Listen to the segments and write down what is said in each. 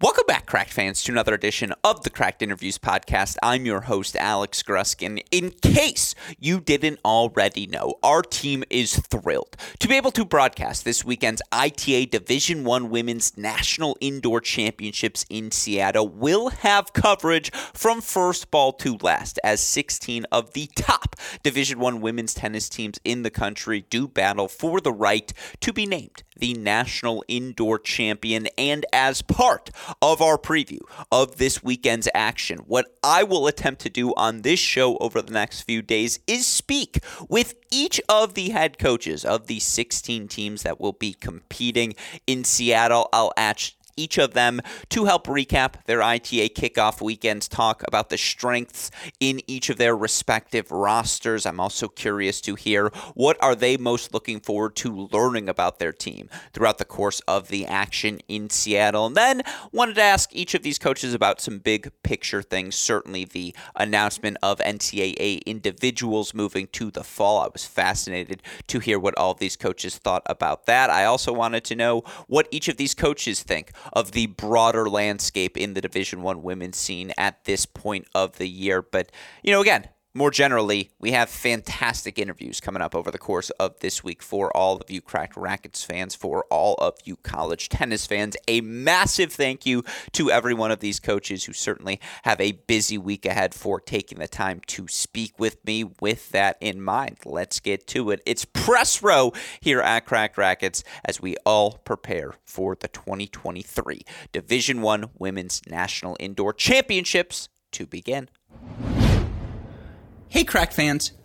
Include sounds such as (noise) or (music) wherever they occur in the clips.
Welcome back, Cracked fans, to another edition of the Cracked Interviews podcast. I'm your host, Alex Gruskin. In case you didn't already know, our team is thrilled to be able to broadcast this weekend's ITA Division One Women's National Indoor Championships in Seattle. We'll have coverage from first ball to last, as 16 of the top Division One women's tennis teams in the country do battle for the right to be named the national indoor champion. And as part of our preview of this weekend's action, what I will attempt to do on this show over the next few days is speak with each of the head coaches of the 16 teams that will be competing in Seattle. I'll ask each of them to help recap their ITA kickoff weekends, talk about the strengths in each of their respective rosters. I'm also curious to hear what are they most looking forward to learning about their team throughout the course of the action in Seattle. And then wanted to ask each of these coaches about some big picture things. Certainly the announcement of NCAA individuals moving to the fall. I was fascinated to hear what all of these coaches thought about that. I also wanted to know what each of these coaches think of the broader landscape in the Division One women's scene at this point of the year. But you know, again, more generally, we have fantastic interviews coming up over the course of this week for all of you Cracked Racquets fans, for all of you college tennis fans. A massive thank you to every one of these coaches who certainly have a busy week ahead for taking the time to speak with me with that in mind. Let's get to it. It's press row here at Cracked Racquets as we all prepare for the 2023 Division 1 Women's National Indoor Championships to begin. Hey, Crack fans.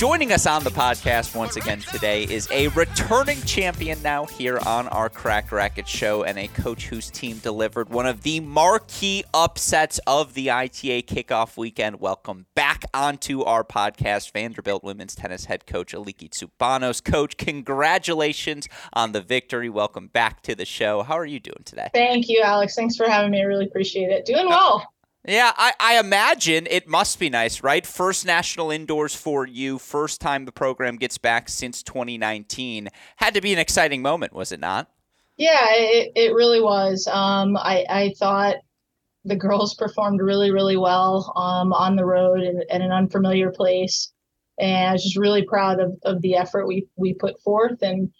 Joining us on the podcast once again today is a returning champion now here on our Crack Racket show and a coach whose team delivered one of the marquee upsets of the ITA kickoff weekend. Welcome back onto our podcast, Vanderbilt women's tennis head coach Aleke Tsoubanos. Coach, congratulations on the victory. Welcome back to the show. How are you doing today? Thank you, Alex. Thanks for having me. I really appreciate it. Doing well. Yeah, I, I, imagine it must be nice, right? First national indoors for you, first time the program gets back since 2019. Had to be an exciting moment, was it not? Yeah, it, it really was. Um, I, I thought the girls performed really, really well um, on the road in, in an unfamiliar place. And I was just really proud of, of the effort we, we put forth. And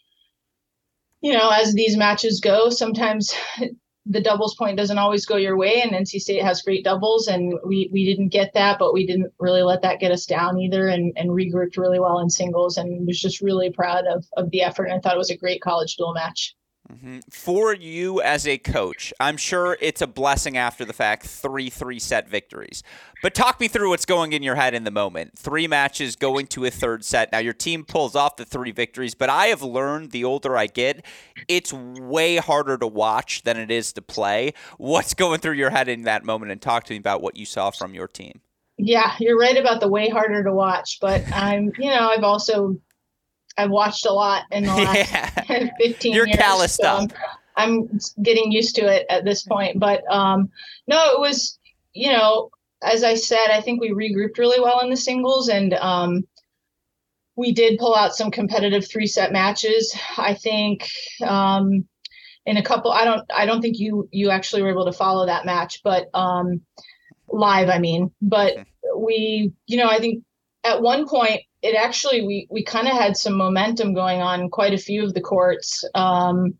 you know, as these matches go, sometimes (laughs) the doubles point doesn't always go your way, and NC State has great doubles, and we we didn't get that, but we didn't really let that get us down either, and and regrouped really well in singles, and was just really proud of of the effort, and I thought it was a great college dual match. Mm-hmm. For you as a coach, I'm sure it's a blessing after the fact, three three set victories. But talk me through what's going in your head in the moment. Three matches going to a third set. Now, your team pulls off the three victories, but I have learned the older I get, it's way harder to watch than it is to play. What's going through your head in that moment? And talk to me about what you saw from your team. Yeah, you're right about the way harder to watch, but I'm, you know, I've also I've watched a lot in the (laughs) last yeah. 15 You're years. calloused so up. I'm, I'm, getting used to it at this point. But um, no, it was, you know, as I said, I think we regrouped really well in the singles and um, we did pull out some competitive three set matches. I think um, in a couple, I don't, I don't think you, you actually were able to follow that match, but um, live, I mean, but we, you know, I think at one point it actually we we kind of had some momentum going on quite a few of the courts. Um,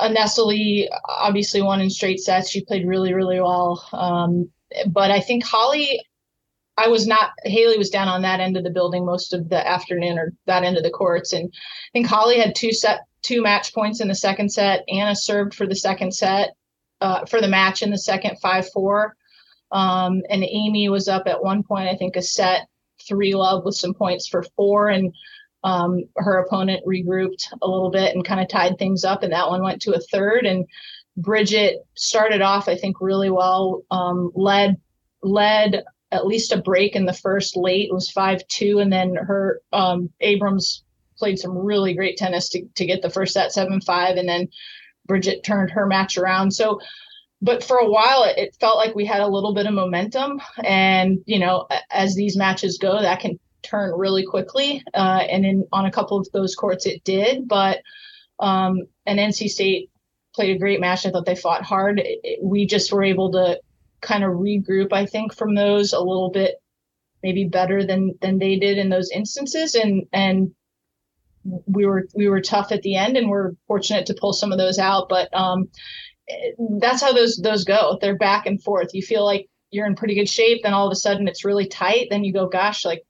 Nestle obviously won in straight sets. She played really really well. Um, but I think Holly, I was not. Haley was down on that end of the building most of the afternoon or that end of the courts, and I think Holly had two set two match points in the second set. Anna served for the second set uh, for the match in the second five four. Um, and Amy was up at one point, I think, a set three love with some points for four. And um, her opponent regrouped a little bit and kind of tied things up. And that one went to a third. And Bridget started off, I think, really well, um, led, led at least a break in the first late. It was 5 2. And then her um, Abrams played some really great tennis to, to get the first set 7 5. And then Bridget turned her match around. So, but for a while it, felt like we had a little bit of momentum. And you know as these matches go that can turn really quickly. Uh, and in on a couple of those courts it did. But um, and nc state played a great match. I thought they fought hard. It, it, we just were able to kind of regroup i think from those a little bit maybe better than than they did in those instances. And and we were we were tough at the end and we're fortunate to pull some of those out. But um that's how those those go. They're back and forth. You feel like you're in pretty good shape, then all of a sudden it's really tight. Then you go, gosh, like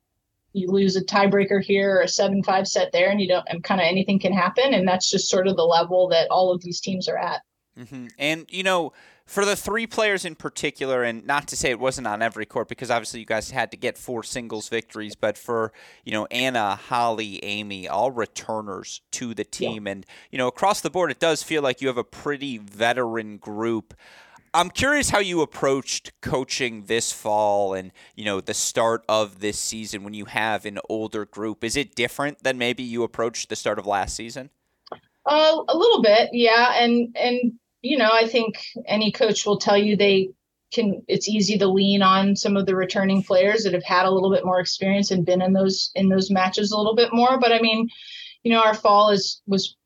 you lose a tiebreaker here or a seven five set there, and you don't, and kind of anything can happen. And that's just sort of the level that all of these teams are at. Mm-hmm. And you know, for the three players in particular, and not to say it wasn't on every court because obviously you guys had to get four singles victories, but for you know Anna, Holly, Amy, all returners to the team, yeah. and you know across the board, it does feel like you have a pretty veteran group. I'm curious how you approached coaching this fall and you know the start of this season when you have an older group. Is it different than maybe you approached the start of last season? Uh, a little bit, yeah, and and you know, I think any coach will tell you they can it's easy to lean on some of the returning players that have had a little bit more experience and been in those in those matches a little bit more. But I mean, you know, our fall is was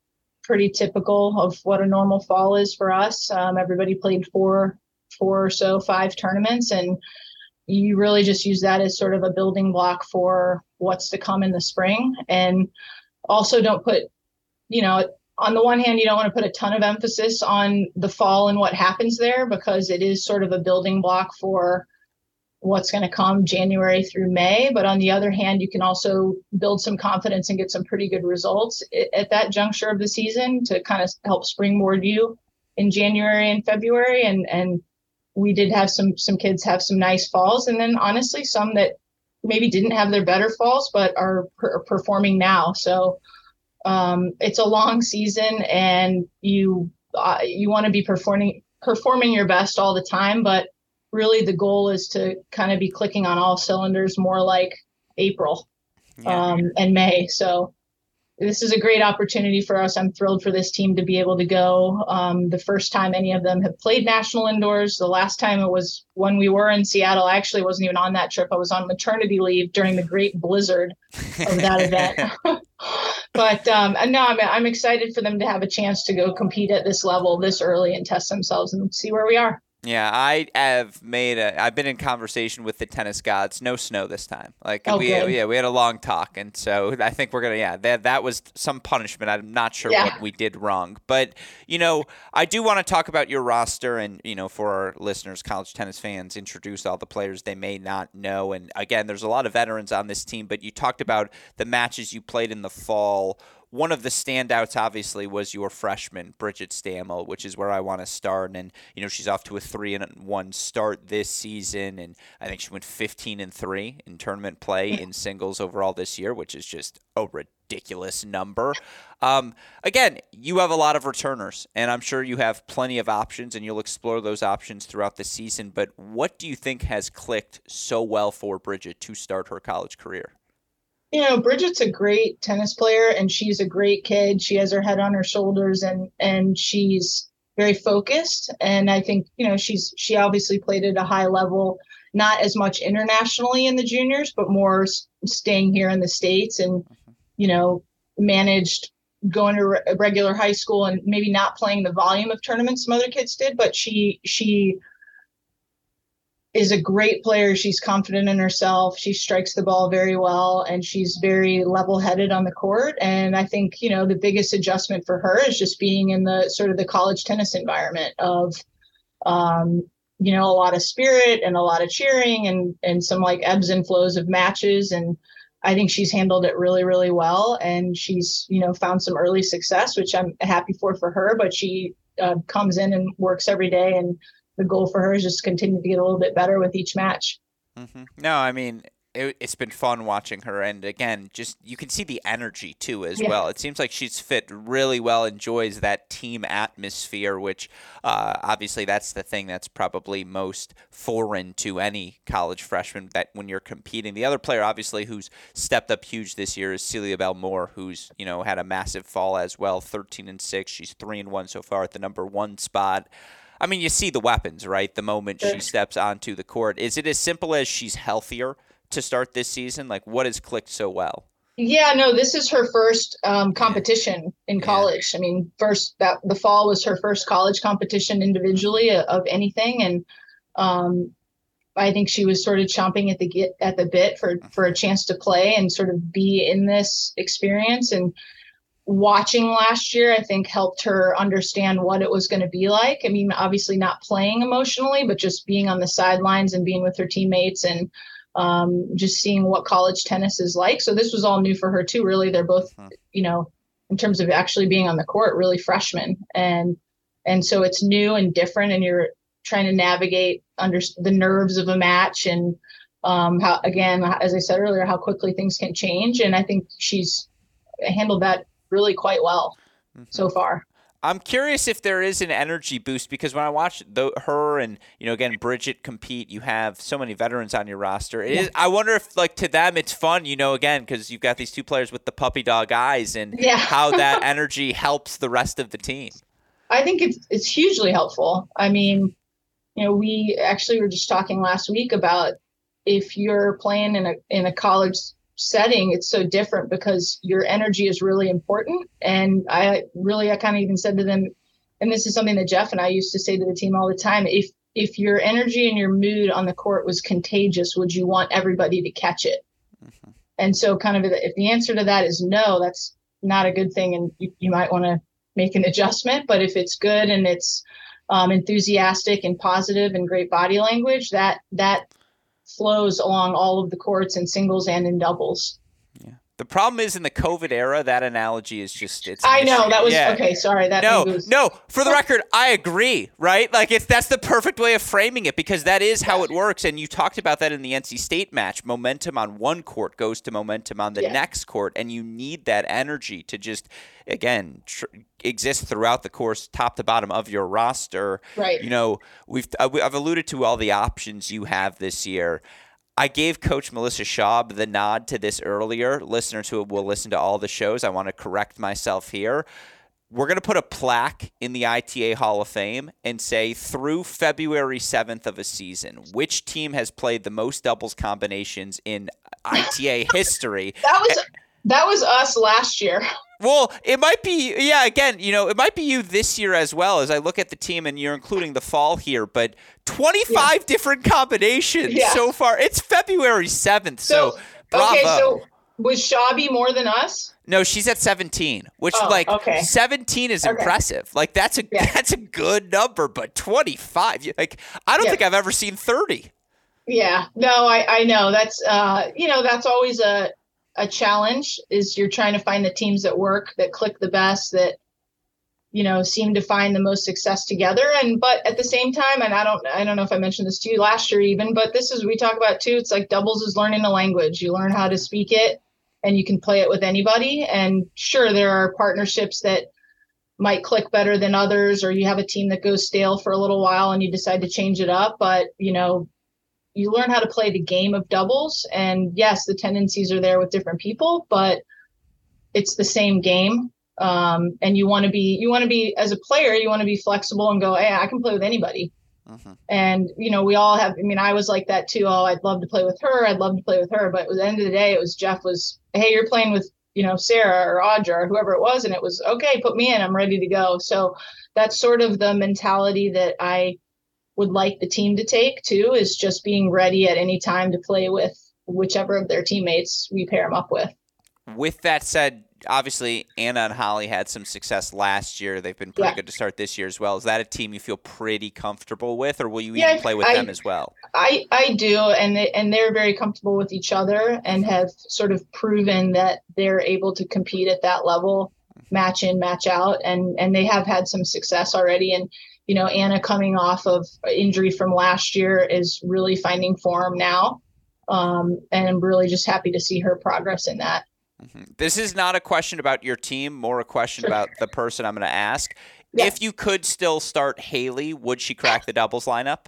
pretty typical of what a normal fall is for us. Um, everybody played four four or so five tournaments and you really just use that as sort of a building block for what's to come in the spring and also don't put you know on the one hand, you don't want to put a ton of emphasis on the fall and what happens there because it is sort of a building block for what's going to come January through May. But on the other hand, you can also build some confidence and get some pretty good results at that juncture of the season to kind of help springboard you in January and February. And and we did have some some kids have some nice falls, and then honestly, some that maybe didn't have their better falls but are per- performing now. So um, it's a long season and you uh, you want to be performing performing your best all the time but really the goal is to kind of be clicking on all cylinders more like april yeah. um, and may so this is a great opportunity for us. I'm thrilled for this team to be able to go. Um, the first time any of them have played national indoors. The last time it was when we were in Seattle. I actually wasn't even on that trip. I was on maternity leave during the great blizzard of that (laughs) event. (laughs) but um, no, I'm, I'm excited for them to have a chance to go compete at this level this early and test themselves and see where we are. Yeah, I have made a. I've been in conversation with the tennis gods. No snow this time. Like Oh, we, good. yeah, we had a long talk, and so I think we're gonna. Yeah, that that was some punishment. I'm not sure Yeah. what we did wrong, but you know, I do want to talk about your roster, and you know, for our listeners, college tennis fans, introduce all the players they may not know. And again, there's a lot of veterans on this team, but you talked about the matches you played in the fall one of the standouts obviously was your freshman Bridget Stammel, which is where I want to start. And you know she's off to a three and one start this season, and I think she went 15 and three in tournament play in (laughs) singles overall this year, which is just a ridiculous number. Um, again, you have a lot of returners, and I'm sure you have plenty of options, and you'll explore those options throughout the season. But what do you think has clicked so well for Bridget to start her college career? You know bridget's a great tennis player and she's a great kid. She has her head on her shoulders and and she's very focused. And i think you know she's she obviously played at a high level not as much internationally in the juniors but more s- staying here in the states and mm-hmm. you know managed going to re- regular high school and maybe not playing the volume of tournaments some other kids did but she she is a great player. She's confident in herself. She strikes the ball very well and she's very level headed on the court. And I think, you know, the biggest adjustment for her is just being in the sort of the college tennis environment of, um, you know, a lot of spirit and a lot of cheering and, and some like ebbs and flows of matches. And I think she's handled it really, really well. And she's, you know, found some early success, which I'm happy for for her, but she uh, comes in and works every day and the goal for her is just continue to get a little bit better with each match. Mm-hmm. No, I mean it, it's been fun watching her, and again, just you can see the energy too as Yeah. well. It seems like she's fit really well, enjoys that team atmosphere, which uh, obviously that's the thing that's probably most foreign to any college freshman. That when you're competing, the other player obviously who's stepped up huge this year is Celia-Belle Mohr who's you know had a massive fall as well, 13 and six. She's three and one so far at the number one spot. I mean, you see the weapons, right? The moment she steps onto the court. Is it as simple as she's healthier to start this season? Like, what has clicked so well? Yeah, no, this is her first um, competition in Yeah. college. I mean, first that the fall was her first college competition individually uh, of anything, and um, I think she was sort of chomping at the get at the bit for for a chance to play and sort of be in this experience. And watching last year, I think helped her understand what it was going to be like. I mean, obviously not playing emotionally, but just being on the sidelines and being with her teammates and um, just seeing what college tennis is like. So this was all new for her too. Really, they're both, Mhm. you know, in terms of actually being on the court, really freshmen, and and so it's new and different, and you're trying to navigate under the nerves of a match and um, how again, as I said earlier, how quickly things can change. And I think she's handled that really quite well so mm-hmm. far. I'm curious if there is an energy boost because when I watch the, her and you know again Bridget compete, you have so many veterans on your roster. It is, I wonder if like to them it's fun, you know, again because you've got these two players with the puppy dog eyes and Yeah. (laughs) how that energy helps the rest of the team. I think it's it's hugely helpful. I mean, you know, we actually were just talking last week about if you're playing in a in a college setting, it's so different because your energy is really important. And I really I kind of even said to them, and this is something that Geoff and I used to say to the team all the time, if if your energy and your mood on the court was contagious, would you want everybody to catch it? And so kind of if the answer to that is no, that's not a good thing and you, you might want to make an adjustment. But if it's good and it's um, enthusiastic and positive and great body language, that that flows along all of the courts in singles and in doubles. The problem is in the COVID era, that analogy is just it's. I know issue. that was Yeah. okay. Sorry, that no, was- no. For the record, I agree. Right? Like it's that's the perfect way of framing it because that is how it works. And you talked about that in the NC State match. Momentum on one court goes to momentum on the Yeah. next court, and you need that energy to just again tr- exist throughout the course, top to bottom of your roster. Right. You know, we've uh, I've alluded to all the options you have this year. I gave Coach Melissa Schaub the nod to this earlier. Listeners who will listen to all the shows, I want to correct myself here. We're going to put a plaque in the ITA Hall of Fame and say through February 7th of a season, which team has played the most doubles combinations in ITA (laughs) history? that was that was us last year. Well, it might be, yeah, again, you know, it might be you this year as well as I look at the team and you're including the fall here, but 25 yeah. different combinations yeah. so far. It's February 7th, so, so bravo. Okay, so was Shabi more than us? No, she's at 17, which oh, like okay. 17 is okay. impressive. Like that's a yeah. (laughs) that's a good number, but 25, like I don't think I've ever seen 30. Yeah. No, I I know. That's uh you know, that's always a a challenge is you're trying to find the teams that work, that click the best, that you know seem to find the most success together and but at the same time and i don't i don't know if i mentioned this to you last year even but this is we talk about too it's like doubles is learning a language you learn how to speak it and you can play it with anybody. And sure, there are partnerships that might click better than others, or you have a team that goes stale for a little while and you decide to change it up. But, you know, you learn how to play the game of doubles. And yes, the tendencies are there with different people, but it's the same game. Um, and you want to be, you want to be, as a player, you want to be flexible and go, hey, I can play with anybody. Mm-hmm. And you know, we all have. I mean, I was like that too. Oh, I'd love to play with her. I'd love to play with her. But at the end of the day, it was Geoff was, hey, you're playing with you know Sarah or Audra or whoever it was, and it was okay. Put me in. I'm ready to go. So that's sort of the mentality that I would like the team to take too. Is just being ready at any time to play with whichever of their teammates we pair them up with. With that said, obviously Anna and Holly had some success last year. They've been pretty yeah. good to start this year as well. Is that a team you feel pretty comfortable with, or will you yeah, even play with I, them as well? I, I do, and they, and they're very comfortable with each other and have sort of proven that they're able to compete at that level, mm-hmm. match in, match out, and and they have had some success already. And you know, Anna coming off of injury from last year is really finding form now. Um, and I'm really just happy to see her progress in that. Mm-hmm. This is not a question about your team, more a question about the person I'm going to ask. Yeah. If you could still start Haley, would she crack the doubles lineup?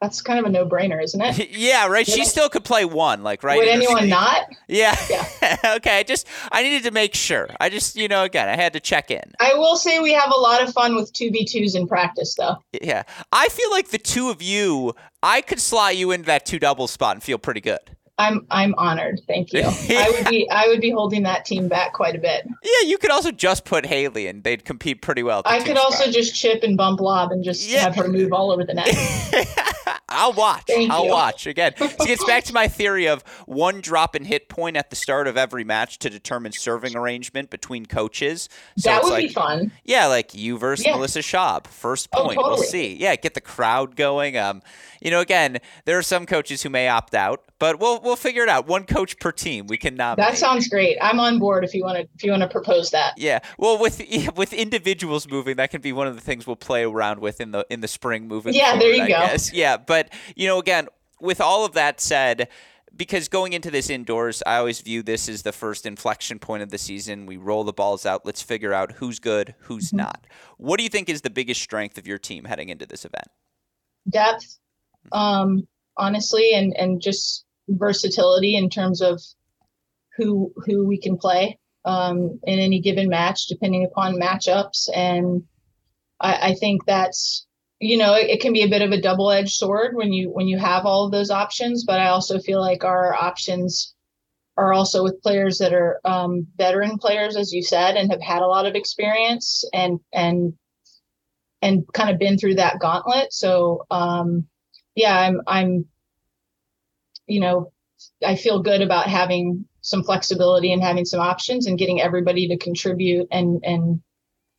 That's kind of a no-brainer, isn't it? (laughs) yeah, right. Would she I, still could play one, like right. Would anyone not? Yeah. Yeah. (laughs) okay. Just I needed to make sure. I just you know again I had to check in. I will say we have a lot of fun with two v twos in practice, though. Yeah, I feel like the two of you, I could slot you into that two double spot and feel pretty good. I'm I'm honored. Thank you. yeah. (laughs) I would be I would be holding that team back quite a bit. Yeah, you could also just put Haley and they'd compete pretty well. I could also just chip and bump lob and just yeah. have her move all over the net. I'll watch. Thank I'll you. watch again. It gets back to (laughs) my theory of one drop and hit point at the start of every match to determine serving arrangement between coaches. So that would like, be fun. Yeah, like you versus yeah. Melissa Schaub. First oh, point. Oh, totally. We'll see. Yeah, get the crowd going. Um, you know, again, there are some coaches who may opt out, but we'll we'll figure it out. One coach per team. We can nominate. That sounds great. I'm on board if you want to if you want to propose that. Yeah. Well, with (laughs) with individuals moving, that can be one of the things we'll play around with in the in the spring moving. Yeah, forward, there you I go. Guess. Yeah, but you know, again, with all of that said, because going into this indoors, I always view this as the first inflection point of the season. We roll the balls out. Let's figure out who's good, who's mm-hmm. not. What do you think is the biggest strength of your team heading into this event? Depth um, honestly, and and just versatility in terms of who who we can play um, in any given match, depending upon matchups. And I, I think that's you know it, it, can be a bit of a double edged sword when you when you have all of those options. But I also feel like our options are also with players that are um, veteran players, as you said, and have had a lot of experience and and and kind of been through that gauntlet. So um, yeah, I'm I'm you know, I feel good about having some flexibility and having some options and getting everybody to contribute and and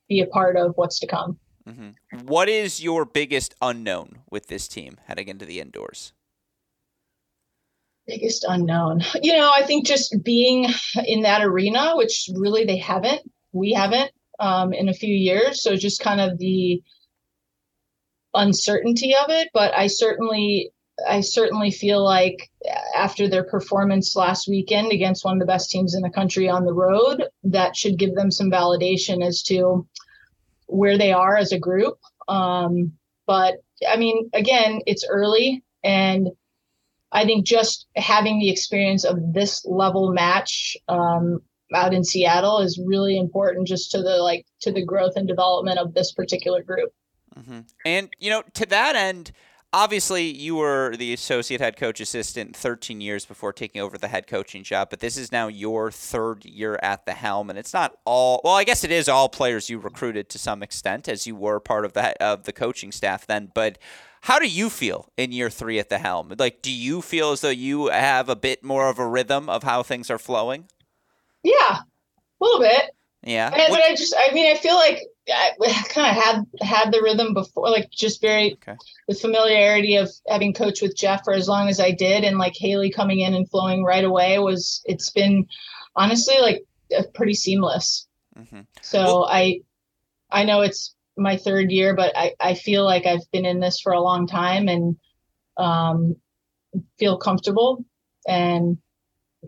be a part of what's to come. Mm-hmm. What is your biggest unknown with this team heading into the indoors? Biggest unknown. You know, I think just being in that arena, which really they haven't, we haven't um, in a few years. So just kind of the uncertainty of it, but I certainly I certainly feel like after their performance last weekend against one of the best teams in the country on the road, that should give them some validation as to where they are as a group. Um, but I mean, again, it's early, and I think just having the experience of this level match um, out in Seattle is really important, just to the like to the growth and development of this particular group. Mm-hmm. And you know, to that end, obviously you were the associate head coach assistant 13 years before taking over the head coaching job, but this is now your third year at the helm, and it's not all. Well, I guess it is all players you recruited to some extent, as you were part of the of the coaching staff then. But how do you feel in year three at the helm? Like, do you feel as though you have a bit more of a rhythm of how things are flowing? Yeah, a little bit. Yeah. And, but I just, I mean, I feel like I (laughs) kind of had had the rhythm before, like just very okay. with familiarity of having coached with Geoff for as long as I did, and like Haley coming in and flowing right away was. It's been honestly like pretty seamless. Mm-hmm. So I, I know it's my third year, but I I feel like I've been in this for a long time and um, feel comfortable and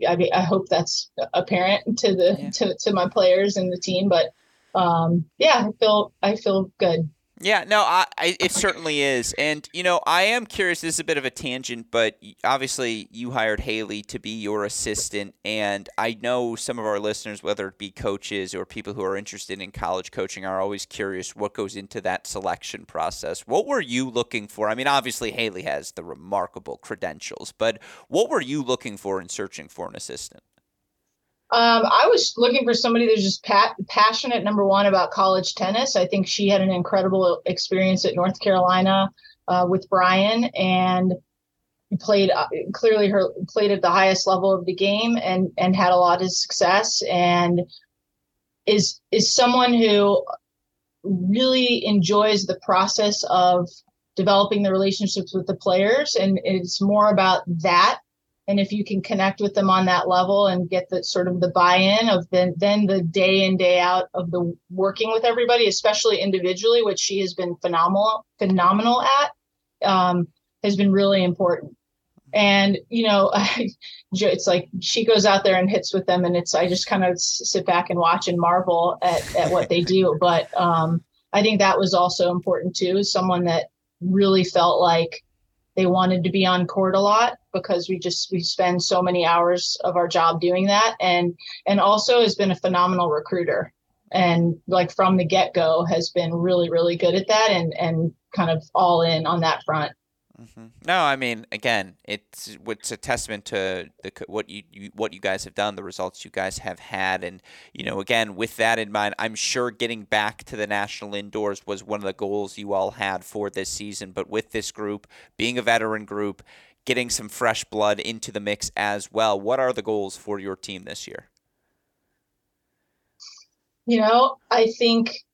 I mean, I hope that's apparent to the yeah. to, to my players and the team. But um, yeah, I feel I feel good. Yeah, no, I, I, it certainly is, and you know, I am curious. This is a bit of a tangent, but obviously, you hired Haley to be your assistant, and I know some of our listeners, whether it be coaches or people who are interested in college coaching, are always curious what goes into that selection process. What were you looking for? I mean, obviously, Haley has the remarkable credentials, but what were you looking for in searching for an assistant? Um, I was looking for somebody that's just pat- passionate, number one, about college tennis. I think she had an incredible experience at North Carolina uh, with Brian and played uh, clearly her played at the highest level of the game and and had a lot of success and is is someone who really enjoys the process of developing the relationships with the players and it's more about that and if you can connect with them on that level and get the sort of the buy-in of then then the day in day out of the working with everybody especially individually which she has been phenomenal phenomenal at um, has been really important. And you know (laughs) it's like she goes out there and hits with them and it's i just kind of sit back and watch and marvel at, at what they do. But um, i think that was also important too someone that really felt like they wanted to be on court a lot because we just we spend so many hours of our job doing that. And and also has been a phenomenal recruiter. And like from the get-go has been really really good at that and and kind of all in on that front Mm-hmm. No, I mean, again, it's it's a testament to the what you, you, what you guys have done, the results you guys have had, and you know, again, with that in mind, I'm sure getting back to the national indoors was one of the goals you all had for this season. But with this group being a veteran group, getting some fresh blood into the mix as well, what are the goals for your team this year? You know, I think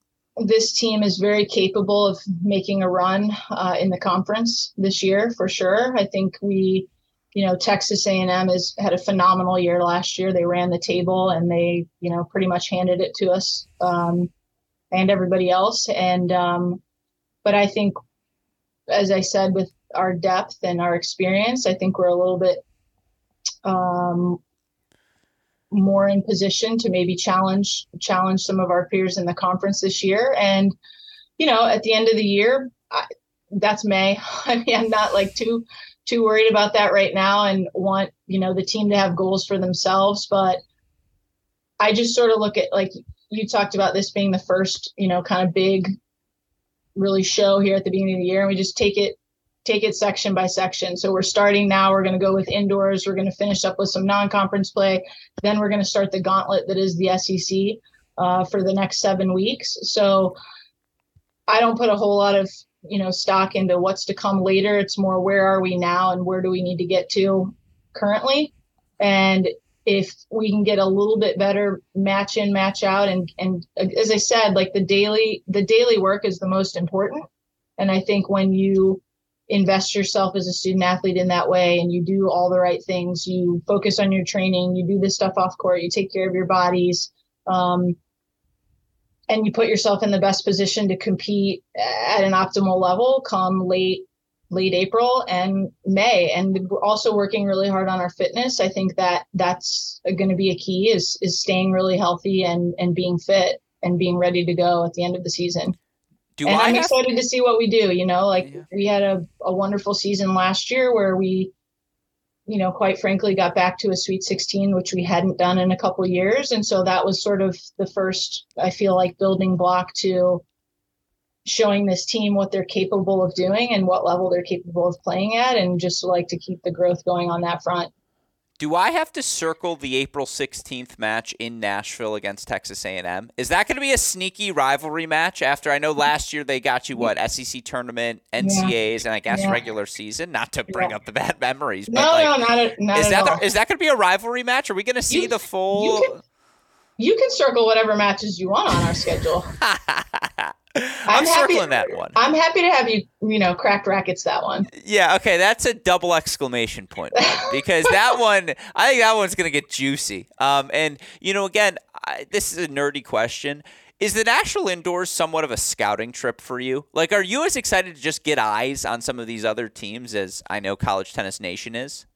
this team is very capable of making a run uh, in the conference this year for sure. I think we, you know, Texas A&M has had a phenomenal year last year. They ran the table and they, you know, pretty much handed it to us um, and everybody else. And um, but I think, as I said, with our depth and our experience, I think we're a little bit um, more in position to maybe challenge challenge some of our peers in the conference this year. And you know, at the end of the year, I, that's May. (laughs) I mean, I'm not like too too worried about that right now, and want you know the team to have goals for themselves. But I just sort of look at like you talked about this being the first you know kind of big really show here at the beginning of the year, and we just take it take it section by section. So we're starting now. We're going to go with indoors. We're going to finish up with some non-conference play. Then we're going to start the gauntlet that is the SEC uh, for the next seven weeks. So I don't put a whole lot of you know stock into what's to come later. It's more where are we now and where do we need to get to currently. And if we can get a little bit better match in, match out, and and as I said, like the daily the daily work is the most important. And I think when you invest yourself as a student athlete in that way and you do all the right things. You focus on your training you do this stuff off court you take care of your bodies um, and you put yourself in the best position to compete at an optimal level come late late april and may. And we're also working really hard on our fitness. I think that that's going to be a key is is staying really healthy and and being fit and being ready to go at the end of the season do and I am excited to see what we do. You know, like yeah. we had a, a wonderful season last year where we, you know, quite frankly, got back to a Sweet 16, which we hadn't done in a couple years, and so that was sort of the first. I feel like building block to showing this team what they're capable of doing and what level they're capable of playing at, and just like to keep the growth going on that front. Do I have to circle the April 16th match in Nashville against Texas A&M? Is that going to be a sneaky rivalry match after I know last year they got you what SEC tournament, NCAAs, yeah. and I guess yeah. regular season? Not to bring yeah. up the bad memories, but no, like, no, not, a, not is that the, is that going to be a rivalry match? Are we going to see you, the full? You you can circle whatever matches you want on our schedule. (laughs) I'm, I'm circling that one. I'm happy to have you, you know, cracked rackets that one. Yeah, okay, that's a double exclamation point (laughs) because that one, I think that one's gonna get juicy. Um, and you know, again, I, this is a nerdy question. Is the national indoors somewhat of a scouting trip for you? Like, are you as excited to just get eyes on some of these other teams as I know College Tennis Nation is?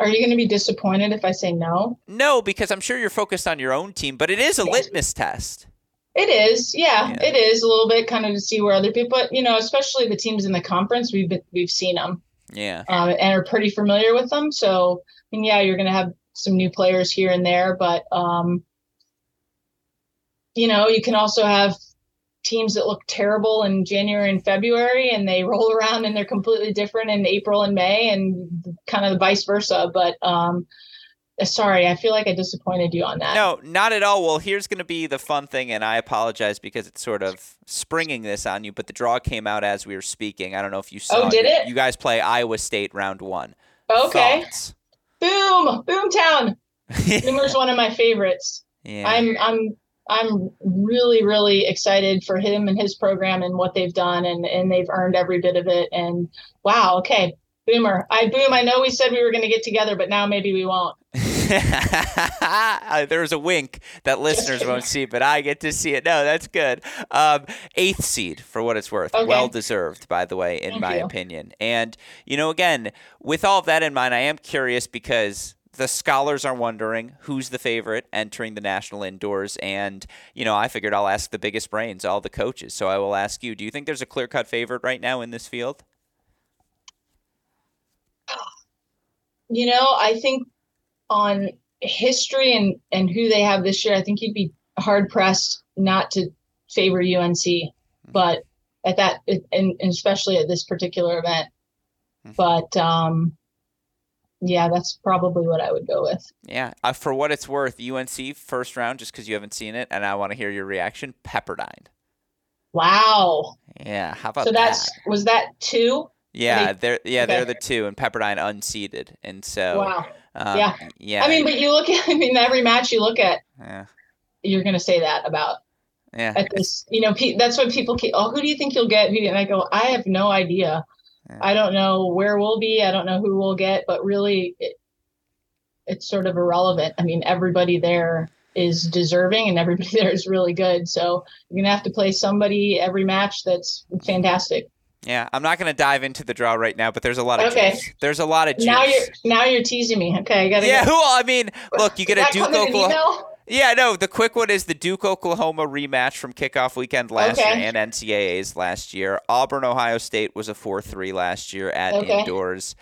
Are you going to be disappointed if I say no? No, because I'm sure you're focused on your own team, but it is a yes. litmus test. It is, yeah, yeah, it is a little bit kind of to see where other people, but you know, especially the teams in the conference, we've been, we've seen them, yeah, uh, and are pretty familiar with them. So, I mean, yeah, you're going to have some new players here and there, but um, you know, you can also have teams that look terrible in January and February, and they roll (laughs) around and they're completely different in April and May, and kind of the vice versa. But um, uh, sorry, I feel like I disappointed you on that. No, not at all. Well, here's going to be the fun thing, and I apologize because it's sort of springing this on you, but the draw came out as we were speaking. I don't know if you saw. Oh, did it? You guys play Iowa State round one. Okay. Thoughts? Boom, Boomtown. (laughs) Boomer's one of my favorites. Yeah. I'm I'm I'm really really excited for him and his program and what they've done and and they've earned every bit of it and wow okay Boomer I boom I know we said we were going to get together but now maybe we won't (laughs) There's a wink that listeners won't see, but I get to see it. No, that's good. Um, eighth seed, for what it's worth. Okay. Well deserved, by the way, in Thank my you. opinion. And, you know, again, with all of that in mind, I am curious because the scholars are wondering who's the favorite entering the national indoors. And, you know, I figured I'll ask the biggest brains, all the coaches. So I will ask you do you think there's a clear cut favorite right now in this field? You know, I think on history and and who they have this year, I think you'd be hard pressed not to favor UNC. Hmm. But at that, and, especially at this particular event. Hmm. But um, yeah, that's probably what I would go with. Yeah, uh, for what it's worth, UNC first round, just because you haven't seen it, and I want to hear your reaction. Pepperdine. Wow. Yeah, how about so that's that? was that two? Yeah, they, are yeah okay. they're the two, and Pepperdine unseeded, and so wow. Um, yeah. Yeah. I mean, but you look at, (laughs) I mean, every match you look at, yeah. you're going to say that about. Yeah. At this, you know, pe- that's what people keep. Oh, who do you think you'll get? And I go, I have no idea. I don't know where we'll be. I don't know who we'll get. But really, it, it's sort of irrelevant. I mean, everybody there is deserving, and everybody (laughs) there is really good. So you're gonna have to play somebody every match that's fantastic. Yeah, I'm not going to dive into the draw right now, but there's a lot of okay. Juice. There's a lot of juice. Now you're now you're teasing me. Okay, I got to. Yeah, who? I mean, look, you get a Duke Oklahoma. Yeah, no, the quick one is the Duke Oklahoma rematch from kickoff weekend last okay. year and NCAA's last year. Auburn Ohio State was a 4-3 last year at okay. indoors.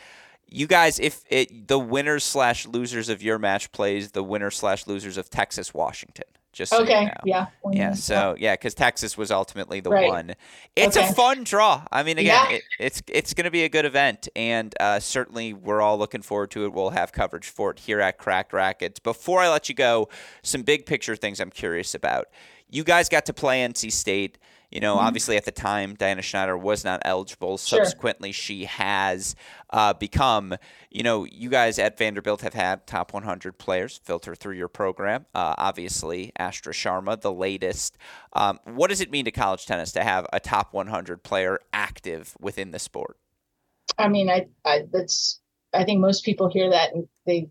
You guys, if it the winners slash losers of your match plays the winner slash losers of Texas Washington. Just so okay, you know. yeah, yeah. So yeah, because Texas was ultimately the right. one. It's okay. a fun draw. I mean, again, yeah. it, it's it's going to be a good event, and uh, certainly we're all looking forward to it. We'll have coverage for it here at Cracked Racquets. Before I let you go, some big picture things I'm curious about. You guys got to play NC State. You know, mm-hmm. obviously at the time, Diana Shnaider was not eligible. Sure. Subsequently, she has uh, become. You know, you guys at Vanderbilt have had top 100 players filter through your program. Uh, obviously, Astra Sharma, the latest. Um, what does it mean to college tennis to have a top 100 player active within the sport? I mean, I, I that's I think most people hear that and they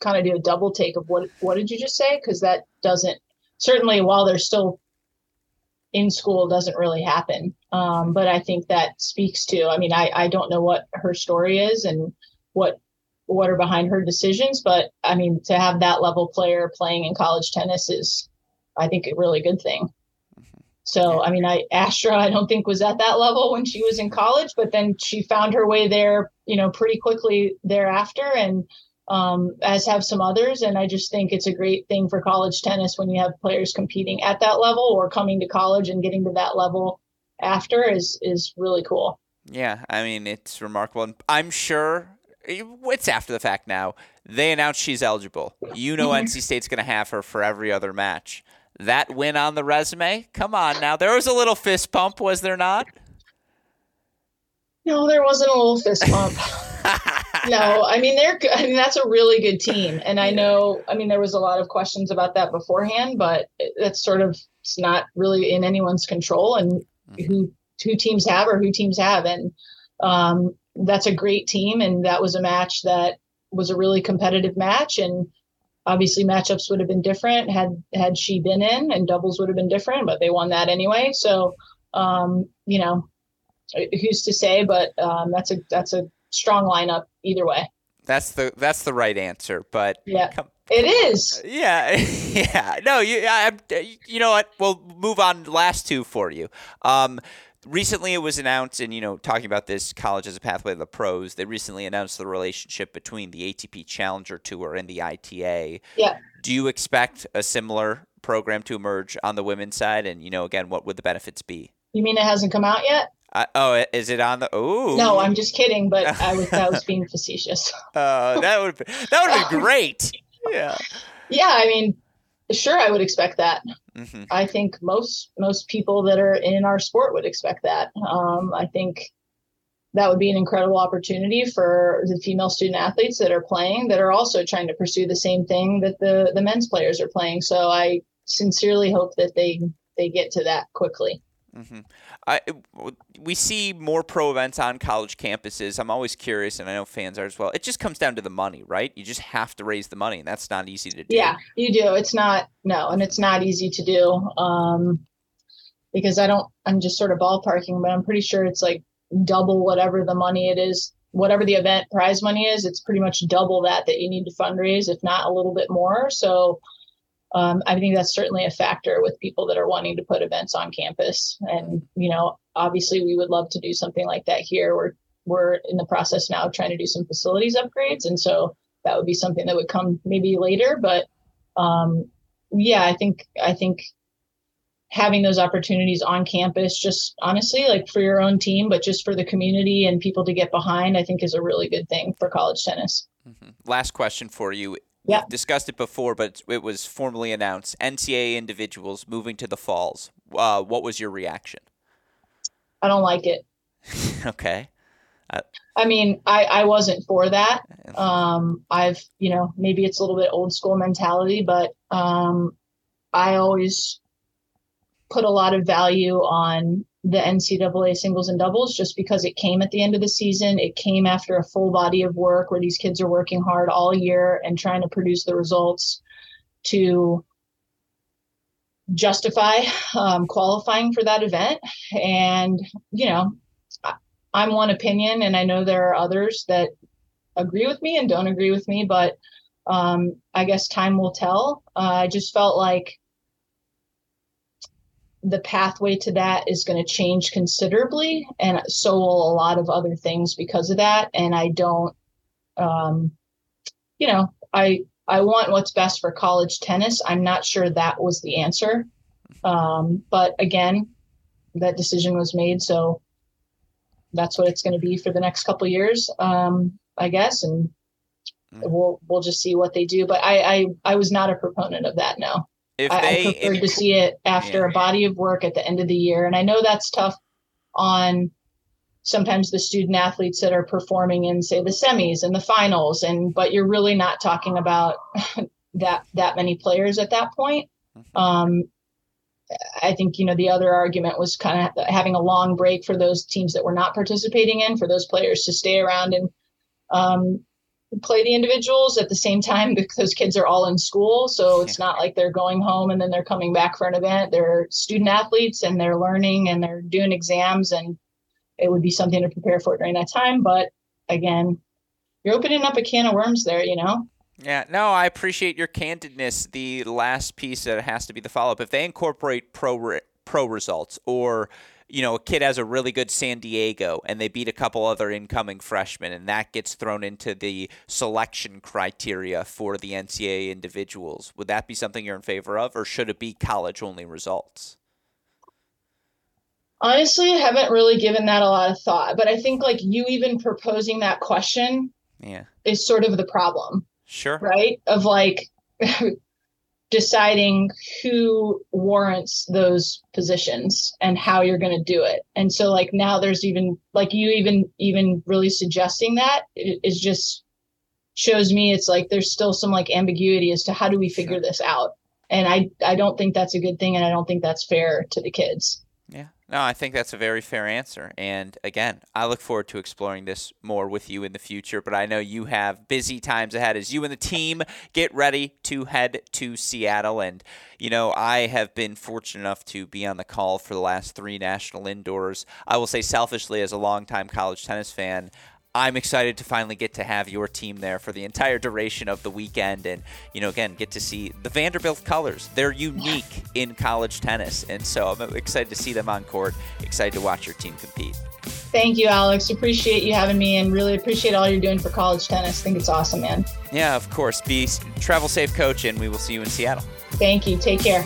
kind of do a double take of what what did you just say? Because that doesn't certainly while they're still in school doesn't really happen. Um, but I think that speaks to, I mean, I, I don't know what her story is and what what are behind her decisions, but I mean, to have that level player playing in college tennis is, I think, a really good thing. So, I mean, I Astra, I don't think was at that level when she was in college, but then she found her way there, you know, pretty quickly thereafter. And um, as have some others. And I just think it's a great thing for college tennis when you have players competing at that level or coming to college and getting to that level after is is really cool. Yeah, I mean it's remarkable, and I'm sure it's after the fact now. They announced she's eligible. You know, mm-hmm. NC State's going to have her for every other match. That win on the resume. Come on now, there was a little fist pump, was there not? No, there wasn't a little fist pump. (laughs) no, (laughs) I mean they're. I mean that's a really good team, and I know. I mean there was a lot of questions about that beforehand, but that's sort of it's not really in anyone's control, and mm-hmm. who two teams have or who teams have, and um, that's a great team, and that was a match that was a really competitive match, and obviously matchups would have been different had had she been in, and doubles would have been different, but they won that anyway. So um, you know, who's to say? But um, that's a that's a strong lineup either way. That's the that's the right answer. But yeah, come, it is. Yeah, (laughs) yeah. No, you I, you know what? We'll move on. Last two for you. Um, recently it was announced, and you know, talking about this college as a pathway to the pros, they recently announced the relationship between the ATP Challenger Tour and the ITA. Yeah. Do you expect a similar program to emerge on the women's side? And you know, again, what would the benefits be? You mean it hasn't come out yet? Oh, is it on the? Oh, no, I'm just kidding. But I was I was (laughs) being facetious. uh, that would that would be (laughs) great. Yeah. Yeah, I mean, sure, I would expect that. Mm-hmm. I think most most people that are in our sport would expect that. Um, I think that would be an incredible opportunity for the female student athletes that are playing that are also trying to pursue the same thing that the the men's players are playing. So I sincerely hope that they they get to that quickly. Mm-hmm. I, we see more pro events on college campuses. I'm always curious, and I know fans are as well. It just comes down to the money, right? You just have to raise the money, and that's not easy to do. Yeah, you do. It's not no, and it's not easy to do um, because I don't. I'm just sort of ballparking, but I'm pretty sure it's like double whatever the money it is, whatever the event prize money is. It's pretty much double that that you need to fundraise, if not a little bit more. So um, I think that's certainly a factor with people that are wanting to put events on campus. And you know, obviously, we would love to do something like that here. We're we're in the process now of trying to do some facilities upgrades, and so that would be something that would come maybe later. But um, yeah, I think I think having those opportunities on campus, just honestly, like for your own team, but just for the community and people to get behind, I think is a really good thing for college tennis. Mm-hmm. Last question for you yeah. Discussed it before, but it was formally announced. NCAA individuals moving to the falls. Uh, what was your reaction? I don't like it. (laughs) okay. Uh, I mean, I, I wasn't for that. Um, I've, you know, maybe it's a little bit old school mentality, but um, I always put a lot of value on the NCAA singles and doubles just because it came at the end of the season. It came after a full body of work where these kids are working hard all year and trying to produce the results to justify um, qualifying for that event. And, you know, I'm one opinion, and I know there are others that agree with me and don't agree with me, but um, I guess time will tell. Uh, I just felt like the pathway to that is going to change considerably and so will a lot of other things because of that and i don't um, you know i i want what's best for college tennis. I'm not sure that was the answer. Um, but again that decision was made so that's what it's going to be for the next couple years um, i guess and mm. we'll we'll just see what they do but I, I i was not a proponent of that no if I, they I prefer to see it after yeah. a body of work at the end of the year, and I know that's tough on sometimes the student athletes that are performing in say the semis and the finals, and but you're really not talking about (laughs) that that many players at that point. Mm-hmm. Um, I think you know the other argument was kind of having a long break for those teams that were not participating in for those players to stay around and um, play the individuals at the same time because those kids are all in school. So it's not like they're going home and then they're coming back for an event. They're student athletes and they're learning and they're doing exams and it would be something to prepare for during that time. But again, you're opening up a can of worms there, you know? Yeah, no, I appreciate your candidness. The last piece that has to be the follow up. If they incorporate pro re- pro results or you know, a kid has a really good San Diego and they beat a couple other incoming freshmen, and that gets thrown into the selection criteria for the NCAA individuals. Would that be something you're in favor of, or should it be college only results? Honestly, I haven't really given that a lot of thought, but I think like you even proposing that question yeah. is sort of the problem. Sure. Right? Of like (laughs) deciding who warrants those positions and how you're going to do it. And so like now there's even like you even even really suggesting that is just shows me it's like there's still some like ambiguity as to how do we figure sure. this out. And I I don't think that's a good thing and I don't think that's fair to the kids. Yeah. No, I think that's a very fair answer. And again, I look forward to exploring this more with you in the future. But I know you have busy times ahead as you and the team get ready to head to Seattle. And, you know, I have been fortunate enough to be on the call for the last three national indoors. I will say selfishly, as a longtime college tennis fan, I'm excited to finally get to have your team there for the entire duration of the weekend and, you know, again, get to see the Vanderbilt colors. They're unique in college tennis. And so I'm excited to see them on court, excited to watch your team compete. Thank you, Alex. Appreciate you having me and really appreciate all you're doing for college tennis. I think it's awesome, man. Yeah, of course. Be travel safe, coach, and we will see you in Seattle. Thank you. Take care.